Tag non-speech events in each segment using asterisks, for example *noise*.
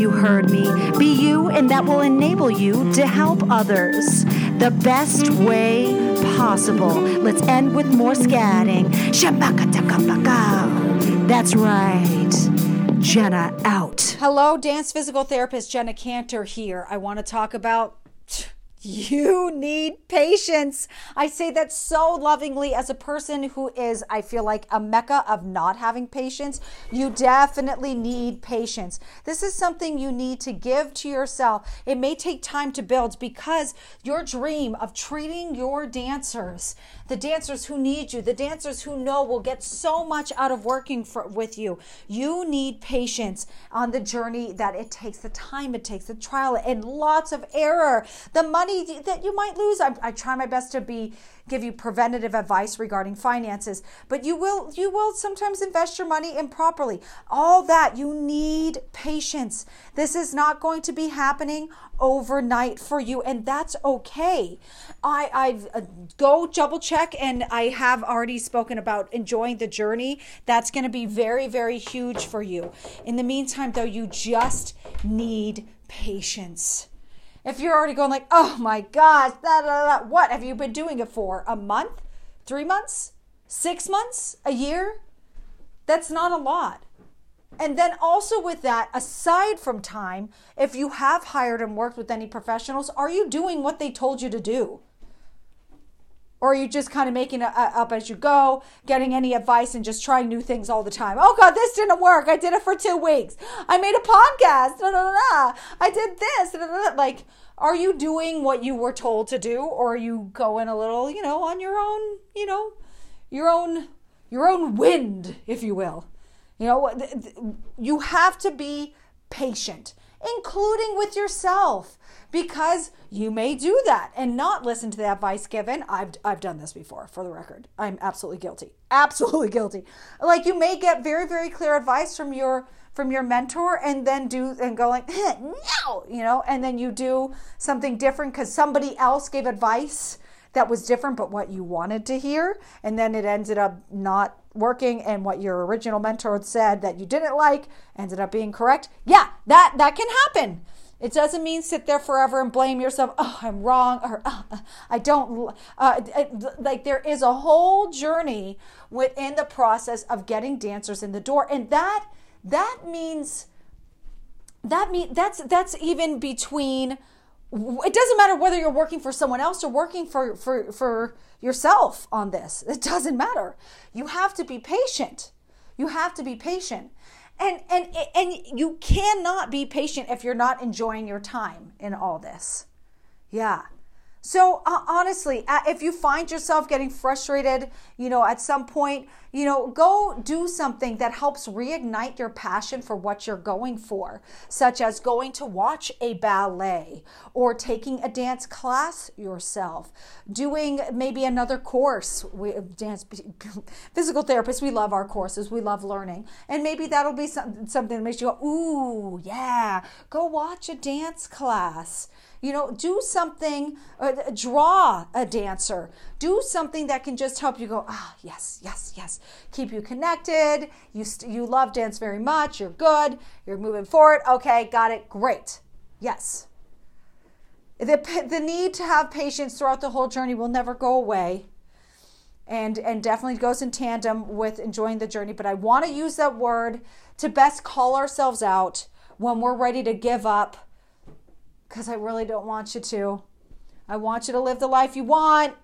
You heard me. Be you, and that will enable you to help others the best way possible. Let's end with more scatting. That's right. Jenna out. Hello, dance physical therapist Jenna Cantor here. I want to talk about you need patience. I say that so lovingly as a person who is, I feel like, a mecca of not having patience. You definitely need patience. This is something you need to give to yourself. It may take time to build because your dream of treating your dancers, the dancers who need you, the dancers who know will get so much out of working for, with you, you need patience on the journey that it takes, the time it takes, the trial, and lots of error, the money that you might lose. I, I try my best to be give you preventative advice regarding finances, but you will you will sometimes invest your money improperly. All that you need patience. This is not going to be happening overnight for you, and that's okay. I I uh, go double check, and I have already spoken about enjoying the journey. That's going to be very very huge for you. In the meantime, though, you just need patience. If you're already going like, oh my gosh, da, da, da, what have you been doing it for? A month? Three months? Six months? A year? That's not a lot. And then also with that, aside from time, if you have hired and worked with any professionals, are you doing what they told you to do? Or are you just kind of making it up as you go, getting any advice and just trying new things all the time? Oh God, this didn't work. I did it for two weeks. I made a podcast. Da, da, da, I did this. Like, are you doing what you were told to do, or are you going a little, you know, on your own, you know, your own, your own wind, if you will? You know, you have to be patient, including with yourself because you may do that and not listen to the advice given. I've, I've done this before, for the record. I'm absolutely guilty. *laughs* Absolutely guilty. Like you may get very, very clear advice from your from your mentor and then do and go like no you know and then you do something different because somebody else gave advice that was different but what you wanted to hear and then it ended up not working and what your original mentor said that you didn't like ended up being correct yeah that that can happen it doesn't mean sit there forever and blame yourself. Oh, I'm wrong, or oh, I don't uh, like. There is a whole journey within the process of getting dancers in the door, and that that means that mean that's that's even between. It doesn't matter whether you're working for someone else or working for for for yourself on this. It doesn't matter. You have to be patient. You have to be patient and and and you cannot be patient if you're not enjoying your time in all this yeah so uh, honestly, uh, if you find yourself getting frustrated, you know, at some point, you know, go do something that helps reignite your passion for what you're going for, such as going to watch a ballet or taking a dance class yourself, doing maybe another course. We dance *laughs* physical therapists, we love our courses, we love learning, and maybe that'll be some, something that makes you go, "Ooh, yeah, go watch a dance class." You know, do something, uh, draw a dancer, do something that can just help you go, ah, yes, yes, yes. Keep you connected. You, st- you love dance very much. You're good. You're moving forward. Okay, got it. Great. Yes. The, the need to have patience throughout the whole journey will never go away and and definitely goes in tandem with enjoying the journey but i want to use that word to best call ourselves out when we're ready to give up because I really don't want you to. I want you to live the life you want.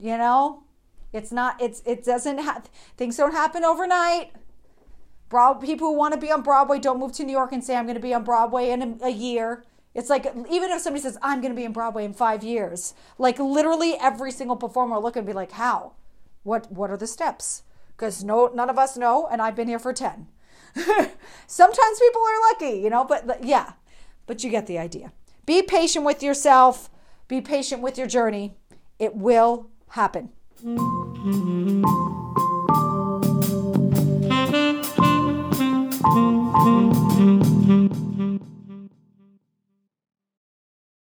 You know, it's not, it's, it doesn't, ha- things don't happen overnight. Broad, people who want to be on Broadway don't move to New York and say, I'm going to be on Broadway in a, a year. It's like, even if somebody says, I'm going to be in Broadway in five years, like literally every single performer will look and be like, how? What, what are the steps? Because no, none of us know, and I've been here for 10. *laughs* Sometimes people are lucky, you know, but yeah, but you get the idea. Be patient with yourself, be patient with your journey. It will happen.